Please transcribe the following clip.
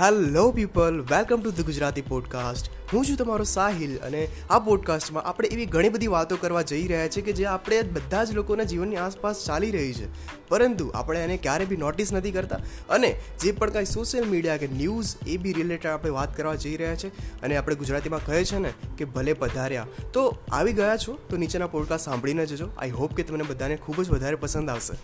Hello people welcome to the Gujarati podcast હું છું તમારો સાહિલ અને આ પોડકાસ્ટમાં આપણે એવી ઘણી બધી વાતો કરવા જઈ રહ્યા છે કે જે આપણે બધા જ લોકોના જીવનની આસપાસ ચાલી રહી છે. પરંતુ આપણે એને ક્યારે બી નોટિસ નથી કરતા અને જે પણ કાંઈ સોશિયલ મીડિયા કે ન્યૂઝ એ બી રિલેટેડ આપણે વાત કરવા જઈ રહ્યા છે અને આપણે ગુજરાતીમાં કહે છે ને કે ભલે પધાર્યા. તો આવી ગયા છો તો નીચેના પોડકાસ્ટ સાંભળીને જજો. આઈ હોપ કે તમને બધાને ખૂબ જ વધારે પસંદ આવશે.